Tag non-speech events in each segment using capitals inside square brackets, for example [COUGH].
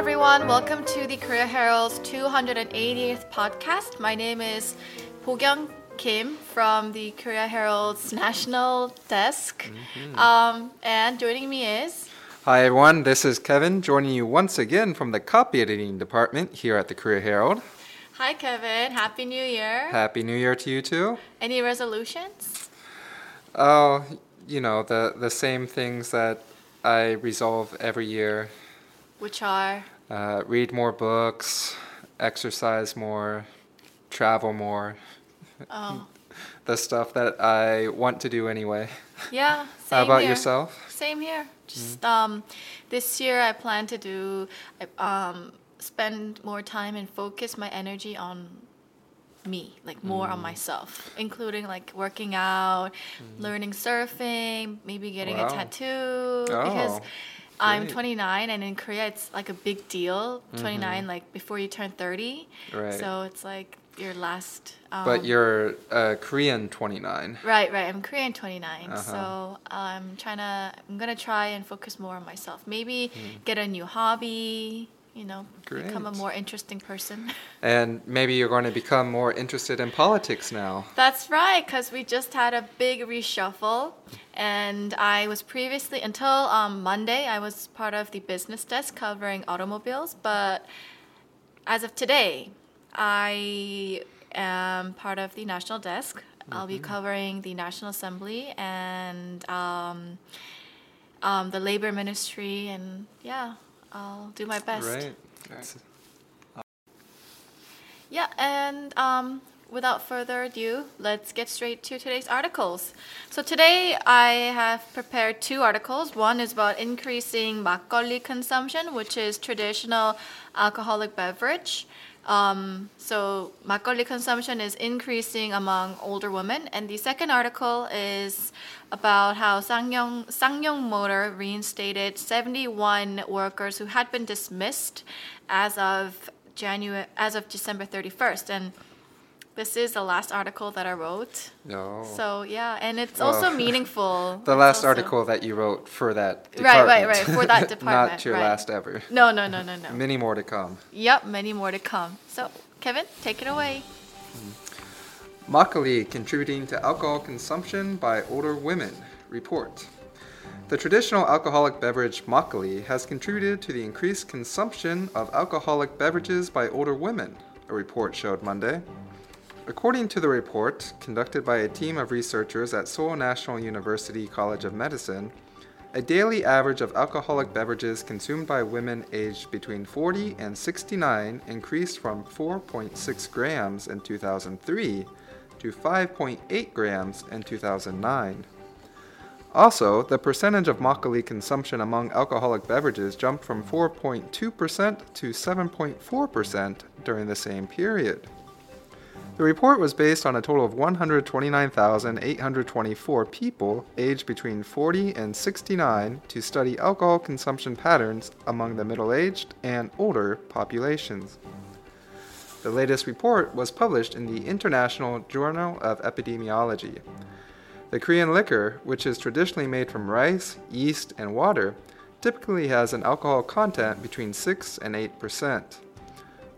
everyone. Welcome to the Korea Herald's 280th podcast. My name is Bogyung Kim from the Korea Herald's national desk. Um, and joining me is Hi everyone, this is Kevin joining you once again from the copy editing department here at the Korea Herald. Hi Kevin. Happy New Year. Happy New Year to you too. Any resolutions? Oh, you know, the the same things that I resolve every year. Which are Uh, read more books, exercise more, travel more. oh [LAUGHS] The stuff that I want to do anyway. [LAUGHS] yeah. Same How about here. yourself? Same here. Just Mm-hmm. um, this year I plan to do um, spend more time and focus my energy on me, like more on Mm. myself, including like working out, learning surfing, maybe getting a Mm. Wow. tattoo because. I'm 29, and in Korea it's like a big deal. 29, like before you turn 30. Mm-hmm. Right. So it's like your last. Um, But you're uh, Korean 29. Right, right. I'm Korean 29, Uh-huh. so I'm trying to. I'm gonna try and focus more on myself. Maybe Hmm. get a new hobby. You know, become a more interesting person. [LAUGHS] And maybe you're going to become more interested in politics now. That's right, because we just had a big reshuffle, and I was previously until um, Monday I was part of the business desk covering automobiles, but as of today, I am part of the national desk. I'll be covering the National Assembly and um, um, the Labor Ministry, and yeah, I'll do my best. Right. It's- Yeah, and um, without further ado, let's get straight to today's articles. So today I have prepared two articles. One is about increasing makgeolli consumption, which is traditional alcoholic beverage. Um, so makgeolli consumption is increasing among older women, and the second article is about how Ssangyong Ssangyong Motor reinstated 71 workers who had been dismissed as of January as of December 31st, and this is the last article that I wrote. No. So yeah, and it's oh. also Oh. [LAUGHS] meaningful. The last also- article that you wrote for that department. right, right, right. for that department. [LAUGHS] Not your right. last ever. No, no, no, no, no. Many more to come. Yep, many more to come. So Kevin, take it away. Hmm. Makgeolli contributing to alcohol consumption by older women. Report. The traditional alcoholic beverage makgeolli has contributed to the increased consumption of alcoholic beverages by older women, a report showed Monday. According to the report, conducted by a team of researchers at Seoul National University College of Medicine, a daily average of alcoholic beverages consumed by women aged between 40 and 69 increased from 4.6 grams in 2003 to 5.8 grams in 2009. Also, the percentage of makgeolli consumption among alcoholic beverages jumped from 4.2% to 7.4% during the same period. The report was based on a total of 129,824 people aged between 40 and 69 to study alcohol consumption patterns among the middle aged and older populations. The latest report was published in the International Journal of Epidemiology. The Korean liquor, which is traditionally made from rice, yeast, and water, typically has an alcohol content between 6 and 8 percent.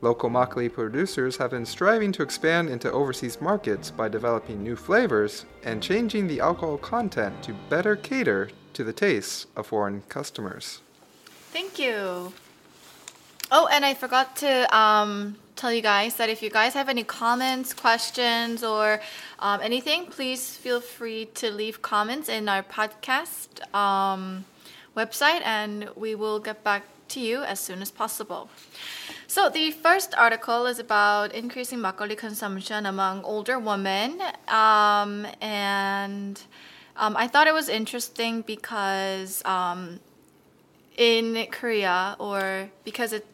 Local makgeolli producers have been striving to expand into overseas markets by developing new flavors and changing the alcohol content to better cater to the tastes of foreign customers. Thank you. Oh, and I forgot to um, tell you guys that if you guys have any comments, questions, or um, anything, please feel free to leave comments in our podcast um, website, and we will get back to you as soon as possible. So the first article is about increasing makgeolli consumption among older women, um, and um, I thought it was interesting because um, in Korea, or because it,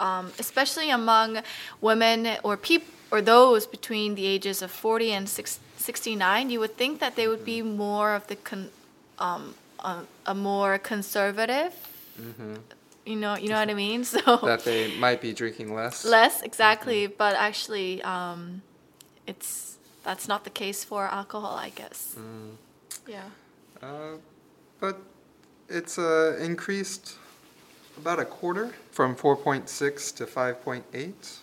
um, especially among women or people or those between the ages of 40 and 6, 69, you would think that they would be more of the con, um, a, a more conservative. You know, you know what I mean. [LAUGHS] So That they might be drinking less. less exactly, but actually, um, it's that's not the case for alcohol, I guess. Yeah. Uh, but it's uh, increased about a quarter from 4.6 to 5.8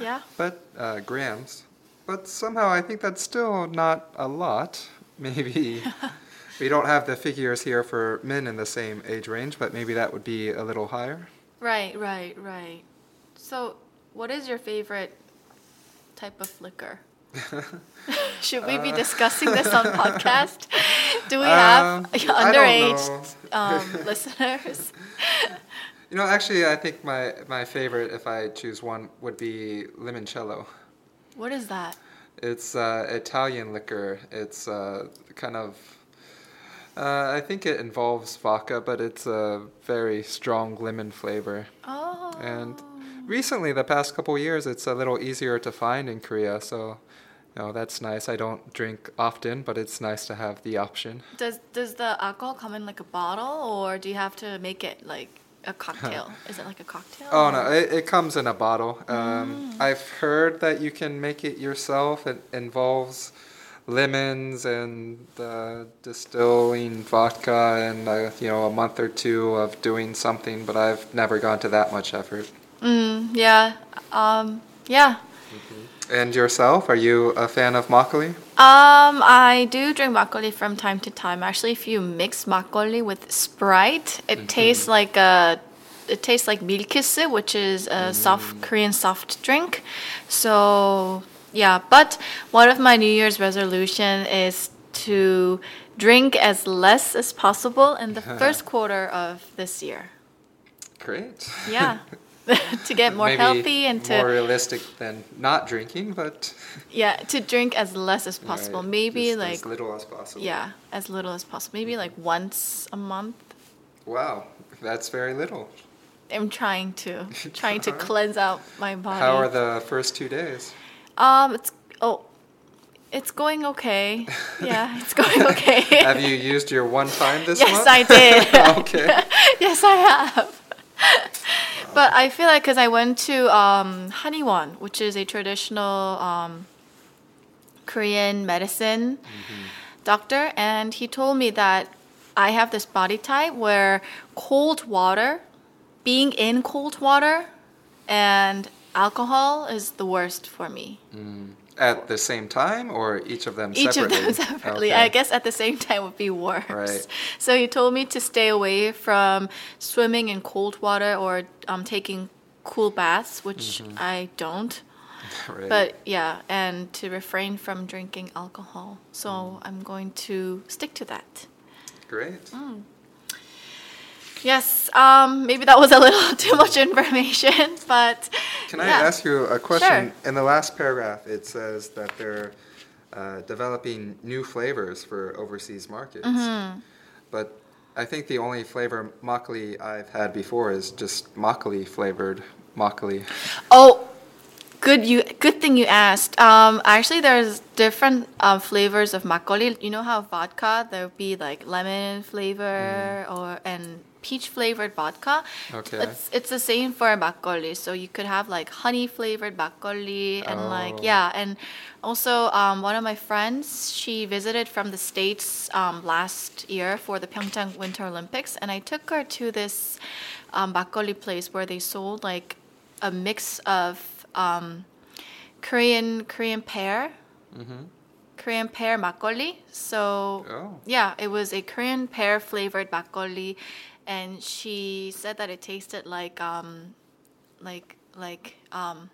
Yeah. but uh, grams. But somehow I think that's still not a lot. [LAUGHS] Maybe [LAUGHS] we don't have the figures here for men in the same age range, but maybe that would be a little higher. Right, right, right. So, what is your favorite type of liquor? [LAUGHS] Should we be Uh, discussing this on [LAUGHS] podcast? Do we have Um, underage [LAUGHS] um, listeners? You know, actually, I think my, my favorite, if I choose one, would be limoncello. What is that? It's uh, Italian liquor. It's uh, kind of. Uh, I think it involves vodka, but it's a very strong lemon flavor. Oh. And recently, the past couple years, it's a little easier to find in Korea. So, you know, that's nice. I don't drink often, but it's nice to have the option. Does does the alcohol come in like a bottle, or do you have to make it like a [LAUGHS] cocktail? is it like a cocktail? Oh no, it, it comes in a bottle. Um, I've heard that you can make it yourself. It involves lemons and uh, distilling vodka and uh, you know a month or two of doing something, but I've never gone to that much effort. Mm, yeah. Um, yeah. And yourself, are you a fan of makgeolli? Um, I do drink makgeolli from time to time. Actually, if you mix makgeolli with Sprite, it tastes like a it tastes like milkis, which is a soft Korean soft drink. So yeah, but one of my New Year's resolution is to drink as less as possible in the [LAUGHS] first quarter of this year. Great. Yeah. [LAUGHS] [LAUGHS] to get more Maybe healthy and to more realistic than not drinking, but yeah to drink as less as possible. Right, Maybe just like as little as possible. Yeah, as little as possible. Maybe mm-hmm. like once a month. Wow, that's very little. I'm trying to trying to cleanse out my body. How are the first two days? Um, it's oh, it's going okay. Yeah, it's going [LAUGHS] okay. Have you used your one time this yes, month? Yes, I did. [LAUGHS] okay. [LAUGHS] yes, I have. but I feel like because I went to um, Haniwon, which is a traditional um, Korean medicine doctor, and he told me that I have this body type where cold water, being in cold water, and alcohol is the worst for me. At the same time, or each of them Each separately? of them [LAUGHS] separately. Okay. I guess at the same time would be worse. Right. So he told me to stay away from swimming in cold water or um, taking cool baths, which I don't. [LAUGHS] Right. But yeah, and to refrain from drinking alcohol. So I'm going to stick to that. Great. Mm. Yes, um, maybe that was a little [LAUGHS] too much information, [LAUGHS] but Can I yeah. ask you a question? Sure. In the last paragraph, it says that they're uh, developing new flavors for overseas markets. Mm-hmm. But I think the only flavor makgeolli I've had before is just makgeolli flavored makgeolli. Oh, good you good thing you asked. Um, actually, there's different um, flavors of makgeolli. You know how vodka there would be like lemon flavor or and peach flavored vodka. Okay. It's it's the same for makgeolli. So you could have like honey flavored makgeolli and like Oh. yeah, and also um, one of my friends she visited from the states um, last year for the Pyeongchang Winter Olympics, and I took her to this um, makgeolli place where they sold like a mix of um, Korean Korean pear, Mm-hmm. Korean pear makgeolli. So Oh. yeah, it was a Korean pear flavored makgeolli, and she said that it tasted like um, like like um,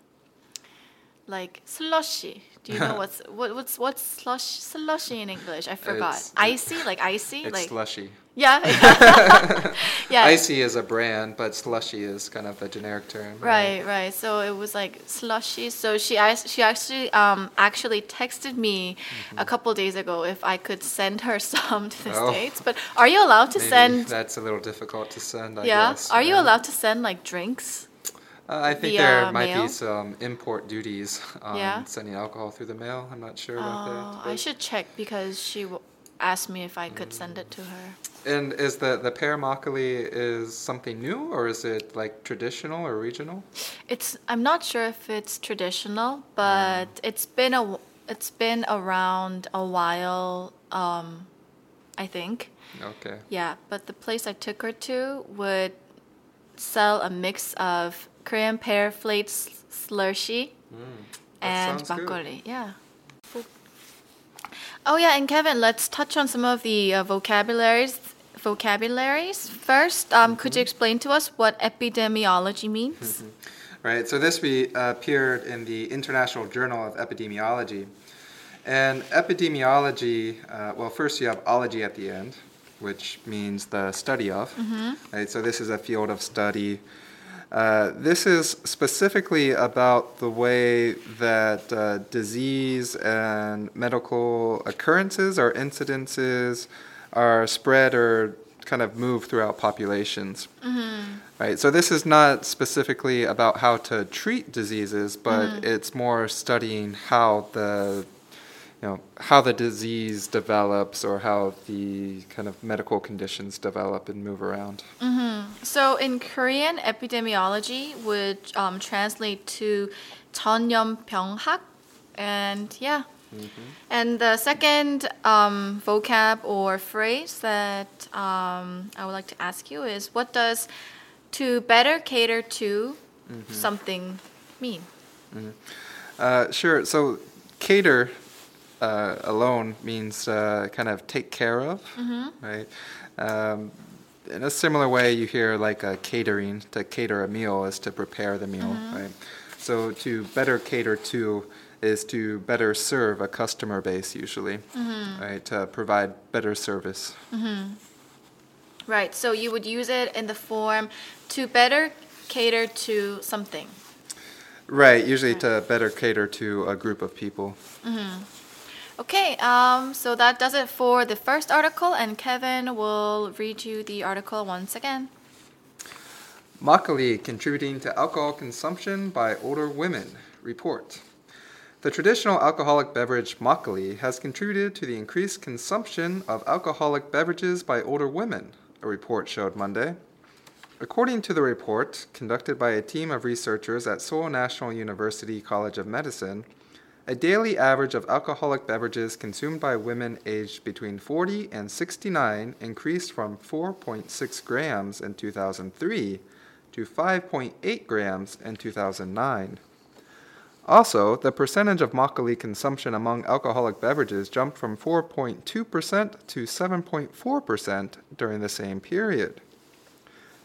like slushy. Do you know what's what, what's what's slush slushy in English? I forgot. It's- icy, like icy, It's like slushy. yeah, [LAUGHS] [LAUGHS] yeah. Icy is a brand, but slushy is kind of the generic term. Right, right. So it was like slushy. So she asked, she actually um actually texted me a couple days ago if I could send her [LAUGHS] some to the Mm-hmm. Oh. states. But are you allowed to Maybe send? that's a little difficult to send. I yeah. guess. Are you allowed to send like drinks? Uh, I think there might mail? be some import duties on Yeah? sending alcohol through the mail. I'm not sure about Oh, that. I should check because she w- asked me if I could send it to her. And is the the pear makgeolli is something new or is it like traditional or regional? It's I'm not sure if it's traditional, but it's been a it's been around a while. Um, I think. Okay. Yeah, but the place I took her to would sell a mix of Korean pear flake s- slushy and sounds good. Yeah. Oh yeah, and Kevin, let's touch on some of the uh, vocabularies. Vocabularies first. Um, Could Mm-hmm. you explain to us what epidemiology means? Right, so this we uh, appeared in the International Journal of Epidemiology. And epidemiology, uh, well, first you have ology at the end, which means the study of. Right, so this is a field of study. Uh, this is specifically about the way that uh, disease and medical occurrences or incidences are spread or kind of move throughout populations. Right. So this is not specifically about how to treat diseases, but it's more studying how the you know how the disease develops or how the kind of medical conditions develop and move around. So in Korean, epidemiology would um, translate to 전염병학, and yeah. And the second um, vocab or phrase that um, I would like to ask you is what does to better cater to something mean? Uh, sure. So cater uh, alone means uh, kind of take care of, right? Um, in a similar way, you hear like a catering. To cater a meal is to prepare the meal, right? So to better cater to is to better serve a customer base usually, right? To provide better service. Right. So you would use it in the form to better cater to something. Right. Usually to better cater to a group of people. Okay, um, so that does it for the first article, and Kevin will read you the article once again. Makgeolli contributing to alcohol consumption by older women. Report. The traditional alcoholic beverage makgeolli has contributed to the increased consumption of alcoholic beverages by older women, a report showed Monday. According to the report, conducted by a team of researchers at Seoul National University College of Medicine, a daily average of alcoholic beverages consumed by women aged between 40 and 69 increased from 4.6 grams in 2003 to 5.8 grams in 2009. Also, the percentage of makgeolli consumption among alcoholic beverages jumped from 4.2% to 7.4% during the same period.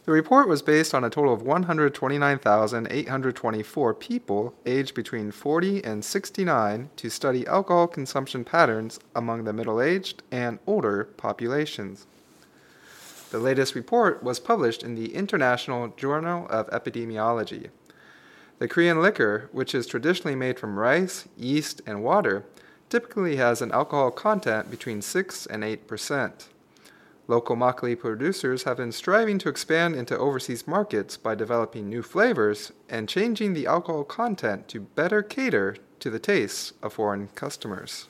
The report was based on a total of 129,824 people aged between 40 and 69 to study alcohol consumption patterns among the middle aged and older populations. The latest report was published in the International Journal of Epidemiology. The Korean liquor, which is traditionally made from rice, yeast, and water, typically has an alcohol content between 6 and 8 percent. Local makgeolli producers have been striving to expand into overseas markets by developing new flavors and changing the alcohol content to better cater to the tastes of foreign customers.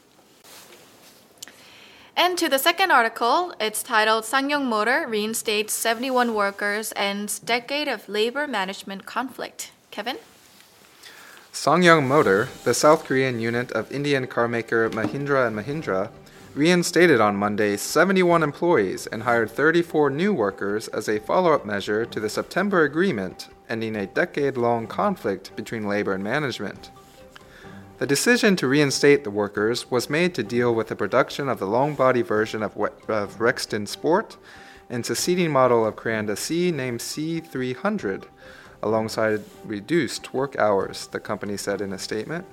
And to the second article, it's titled Ssangyong Motor Reinstates 71 Workers Ends Decade of Labor Management Conflict. Kevin? Ssangyong Motor, the South Korean unit of Indian carmaker Mahindra and Mahindra, reinstated on Monday 71 employees and hired 34 new workers as a follow-up measure to the September agreement ending a decade-long conflict between labor and management. The decision to reinstate the workers was made to deal with the production of the long body version of, We- of Rexton Sport and succeeding model of Korando C named C300, alongside reduced work hours, the company said in a statement.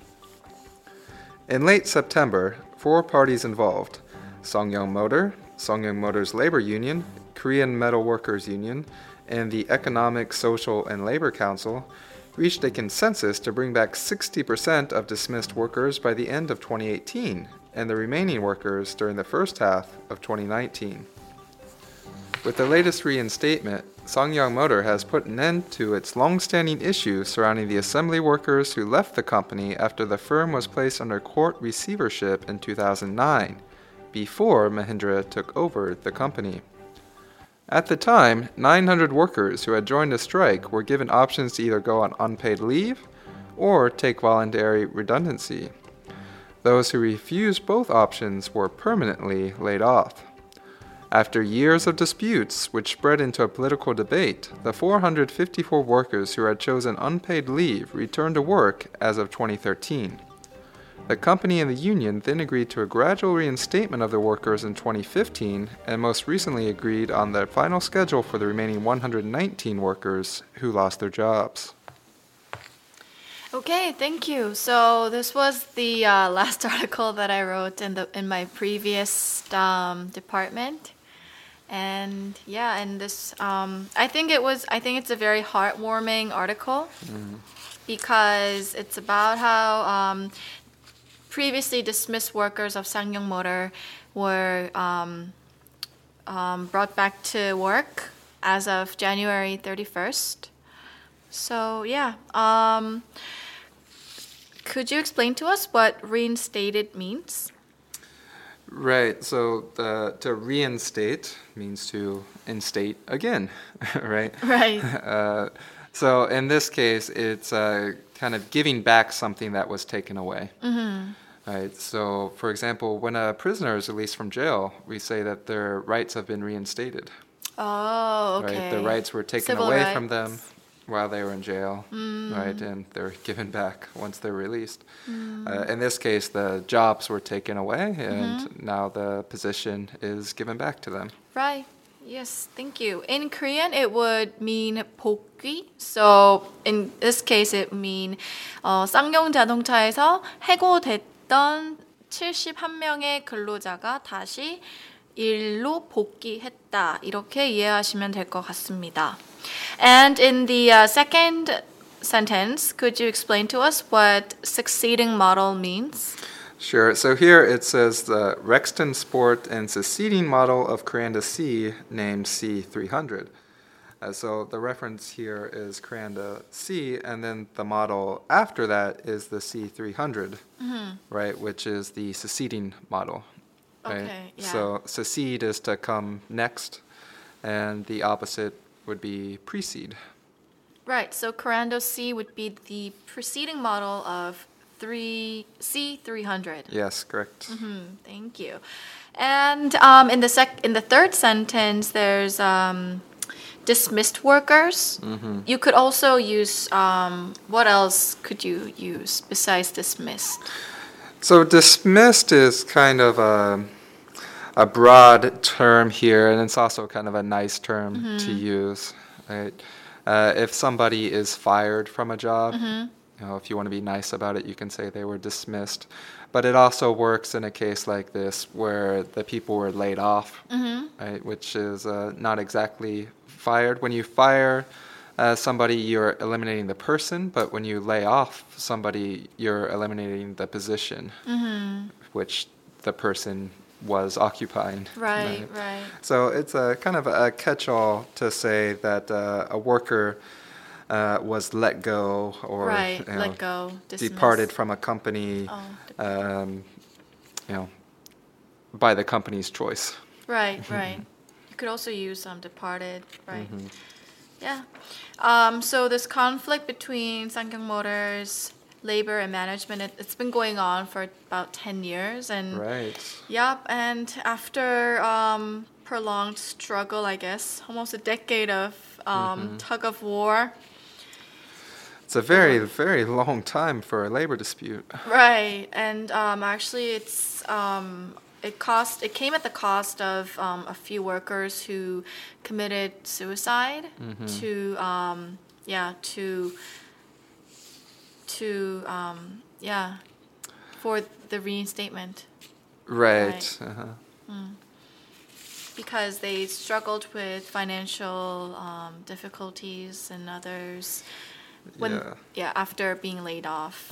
In late September, four parties involved Ssangyong Motor, Ssangyong Motor's labor union, Korean Metal Workers Union, and the Economic, Social, and Labor Council reached a consensus to bring back 60% of dismissed workers by the end of 2018 and the remaining workers during the first half of 2019. With the latest reinstatement, Ssangyong Motor has put an end to its long-standing issue surrounding the assembly workers who left the company after the firm was placed under court receivership in 2009, before Mahindra took over the company. At the time, 900 workers who had joined the strike were given options to either go on unpaid leave or take voluntary redundancy. Those who refused both options were permanently laid off. After years of disputes, which spread into a political debate, the 454 workers who had chosen unpaid leave returned to work as of 2013. The company and the union then agreed to a gradual reinstatement of the workers in 2015 and most recently agreed on the final schedule for the remaining 119 workers who lost their jobs. Okay, thank you. So this was the uh, [LAUGHS] last article that I wrote in the in my previous um, department, and yeah, and this um, I think it was I think it's a very heartwarming article because it's about how um, previously dismissed workers of Ssangyong Motor were um, um, brought back to work as of January 31st. So, yeah. Um, could you explain to us what reinstated means? Right. So the, to reinstate means to instate again, [LAUGHS] right? Right. [LAUGHS] Uh, so in this case, it's uh, kind of giving back something that was taken away. Mm-hmm. Right. So, for example, when a prisoner is released from jail, we say that their rights have been reinstated. Oh, okay. Right. The rights were taken Civil away from them rights while they were in jail. Mm. Right, and they're [LAUGHS] given back once they're released. Mm. Uh, in this case, the jobs were taken away, and Mm-hmm. now the position is given back to them. Right. Yes, thank you. In Korean, it would mean 복귀. So in this case, it mean 어, 쌍용 자동차에서 해고됐던 71명의 근로자가 다시 일로 복귀했다. 이렇게 이해하시면 될 것 같습니다. And in the uh, second sentence, could you explain to us what succeeding model means? Sure. So here it says the Rexton Sport and succeeding model of Korando C named C300. Uh, so the reference here is Korando C, and then the model after that is the C300, right, which is the succeeding model. Right? Okay, yeah. So succeed is to come next, and the opposite would be precede. Right. So Korando C would be the preceding model of three C three hundred. Yes, correct. Hmm, thank you. And um, in the sec in the third sentence, there's um, dismissed workers. You could also use um, what else could you use besides dismissed? So dismissed is kind of a, a broad term here, and it's also kind of a nice term to use. Right? Uh, if somebody is fired from a job, you know, if you want to be nice about it, you can say they were dismissed. But it also works in a case like this where the people were laid off, right? Which is uh, not exactly fired. When you fire uh, somebody, you're eliminating the person, but when you lay off somebody, you're eliminating the position which the person was occupying. [LAUGHS] Right. Right. So it's a kind of a catch-all to say that uh, a worker uh, was let go or right. you know, Let go. Departed from a company, Oh, um, you know, by the company's choice. Right, [LAUGHS] right. You could also use um, departed, right? Yeah. Um, so this conflict between Ssangyong Motors, labor and management, it, it's been going on for about 10 years. And Right. Yep, and after um, prolonged struggle, I guess, almost a decade of um, tug of war, It's a very, very long time for a labor dispute. Right, and um, actually, it's um, it cost. It came at the cost of um, a few workers who committed suicide. To um, yeah, to to um, yeah, for the reinstatement Right. Right. Uh-huh. because they struggled with financial um, difficulties and others. When Yeah. yeah, after being laid off.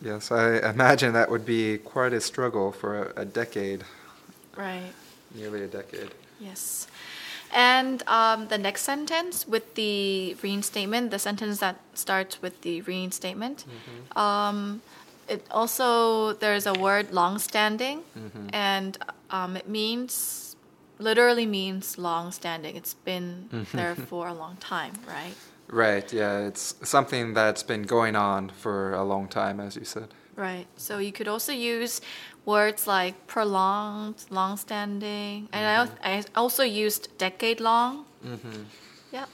Yes, I imagine that would be quite a struggle for a, a decade, Right. nearly a decade. Yes. And um, the next sentence with the reinstatement, the sentence that starts with the reinstatement, um, it also, there's a word long-standing, and um, it means, literally means long-standing. It's been there for a long time, right? Right, yeah, it's something that's been going on for a long time, as you said. Right. So you could also use words like prolonged, long-standing, and I, al- I also used decade-long. Mm-hmm. Yeah.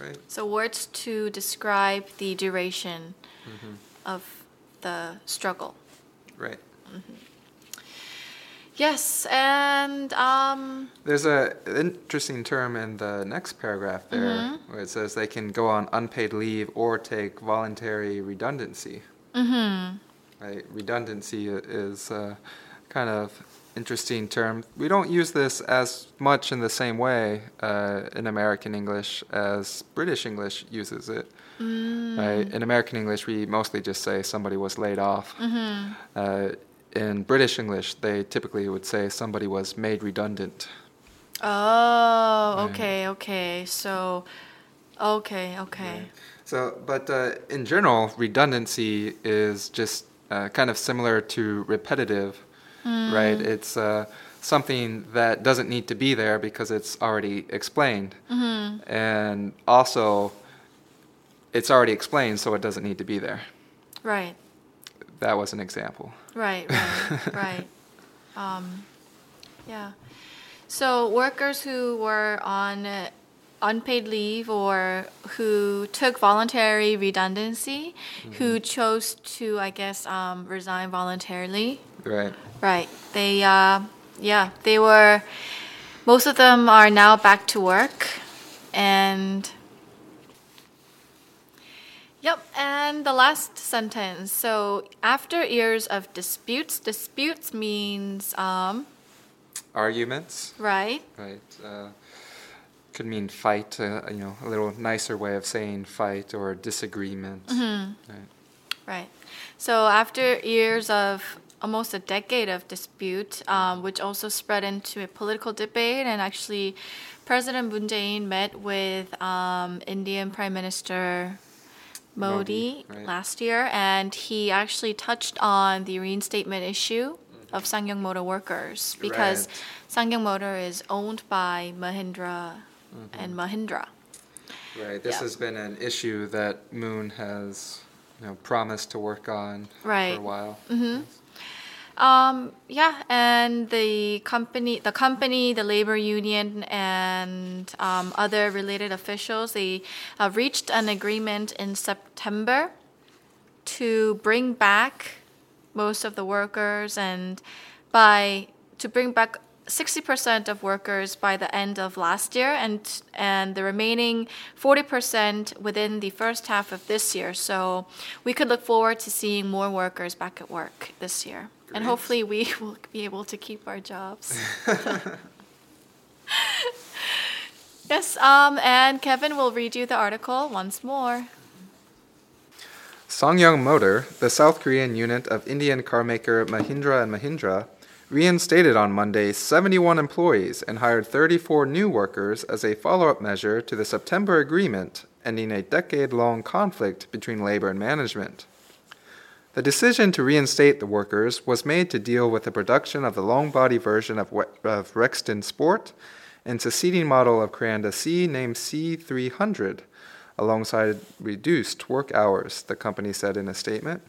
Right, So words to describe the duration Mm-hmm. of the struggle. right. Yes, and um, There's a interesting term in the next paragraph there Mm-hmm. where it says they can go on unpaid leave or take voluntary redundancy. mhm. Right, redundancy is a kind of interesting term. We don't use this as much in the same way uh, in American English as British English uses it. Mm. Right? In American English, we mostly just say somebody was laid off. Mhm. Uh, in British English, they typically would say somebody was made redundant. Oh, Right. okay, okay. So, okay, okay. So, but uh, in general, redundancy is just uh, kind of similar to repetitive, right? It's uh, something that doesn't need to be there because it's already explained. Mm-hmm. And also, it's already explained, so it doesn't need to be there. Right, That was an example. right, right, [LAUGHS] right. Um, yeah. So workers who were on unpaid leave or who took voluntary redundancy, who chose to, I guess, um, resign voluntarily. Right. Right. They, uh, yeah, they were, most of them are now back to work. And, yep, and the last sentence. So, after years of disputes, disputes means, um, Arguments, right? right? Uh, could mean fight, uh, you know, a little nicer way of saying fight or disagreement. Right. Right. So after years of almost a decade of dispute, um, which also spread into a political debate, and actually, President Moon Jae-in met with um, Indian Prime Minister Modi, Modi, right. last year, and he actually touched on the reinstatement issue of Ssangyong Motor workers because Right. Ssangyong Motor is owned by Mahindra and Mahindra. Right. This Yeah. has been an issue that Moon has, you know, promised to work on Right. for a while. Mm-hmm. Um, yeah, and the company, the company, the labor union, and um, other related officials, they uh, reached an agreement in September to bring back most of the workers, and by to bring back. 60% of workers by the end of last year and and the remaining 40% within the first half of this year. So we could look forward to seeing more workers back at work this year. And hopefully we [LAUGHS] will be able to keep our jobs. [LAUGHS] yes, um, and Kevin will read you the article once more. Ssangyong Motor, the South Korean unit of Indian carmaker Mahindra and Mahindra, reinstated on Monday 71 employees and hired 34 new workers as a follow-up measure to the September agreement ending a decade-long conflict between labor and management. The decision to reinstate the workers was made to deal with the production of the long body version of, of Rexton Sport and succeeding model of Korando C named C300, alongside reduced work hours, the company said in a statement.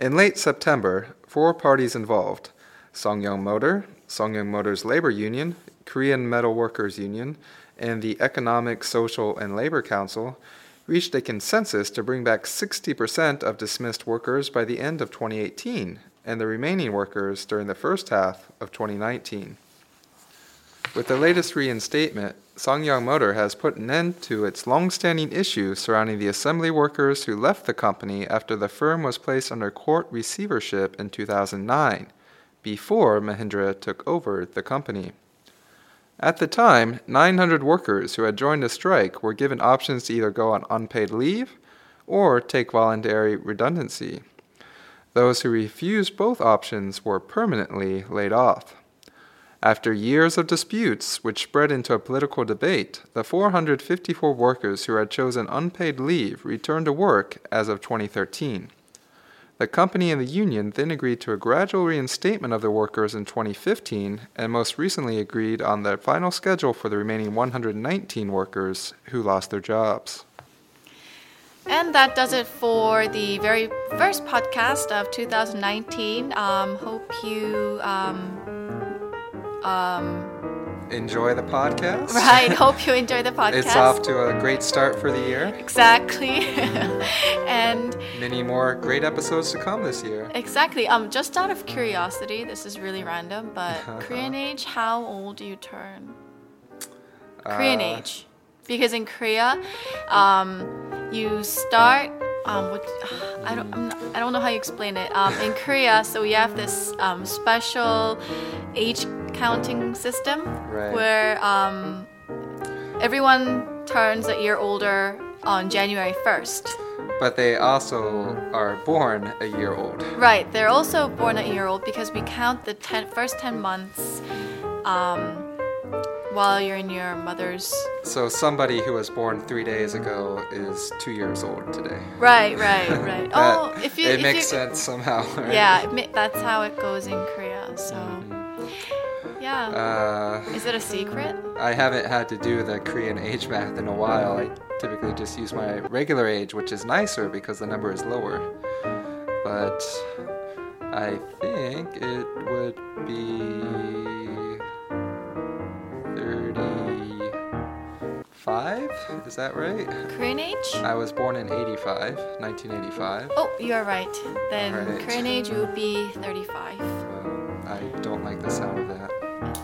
In late September, four parties involved Ssangyong Motor, Ssangyong Motor's labor union, Korean Metal Workers Union, and the Economic, Social, and Labor Council reached a consensus to bring back 60% of dismissed workers by the end of 2018 and the remaining workers during the first half of 2019. With the latest reinstatement, Ssangyong Motor has put an end to its long-standing issue surrounding the assembly workers who left the company after the firm was placed under court receivership in 2009, before Mahindra took over the company. At the time, 900 workers who had joined the strike were given options to either go on unpaid leave or take voluntary redundancy. Those who refused both options were permanently laid off. After years of disputes, which spread into a political debate, the 454 workers who had chosen unpaid leave returned to work as of 2013. The company and the union then agreed to a gradual reinstatement of the workers in 2015 and most recently agreed on the final schedule for the remaining 119 workers who lost their jobs. And that does it for the very first podcast of 2019. Um, hope you um, um, Enjoy the podcast. right. Hope you [LAUGHS] enjoy the podcast. It's off to a great start for the year. exactly. [LAUGHS] [LAUGHS] and Many more great episodes to come this year. exactly. Um, just out of curiosity, this is really random, but Korean age, how old do you turn? Korean Uh, age, because in Korea, um, you start. Um, what, [SIGHS] I don't. I'm not, I don't know how you explain it. Um, in Korea, so we have this um, special age counting system Right. where um, everyone turns a year older on January 1st. But they also are born a year old. Right, they're also born a year old because we count the ten, first 10 months um, while you're in your mother's. So somebody who was born three days ago is two years old today. Right, right, [LAUGHS] right. oh, if you. it if makes you, sense somehow. [LAUGHS] Right? Yeah, it that's how it goes in Korea. So, yeah. Uh, Is it a secret? I haven't had to do the Korean age math in a while. I typically just use my regular age, which is nicer because the number is lower. But I think it would be 35? Is that right? Korean age? I was born in 85, 1985. Oh, you're right. Then. Korean age would be 35. Well, I don't like the sound of that.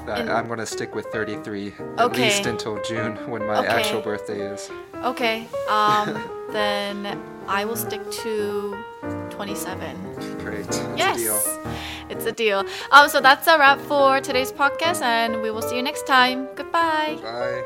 I, And- I'm going to stick with 33, at Okay. least until June when my Okay. actual birthday is. Okay, um, [LAUGHS] then I will stick to 27. Great. That's yes, a deal. it's a deal. Um, so that's a wrap for today's podcast, and we will see you next time. Goodbye. Bye.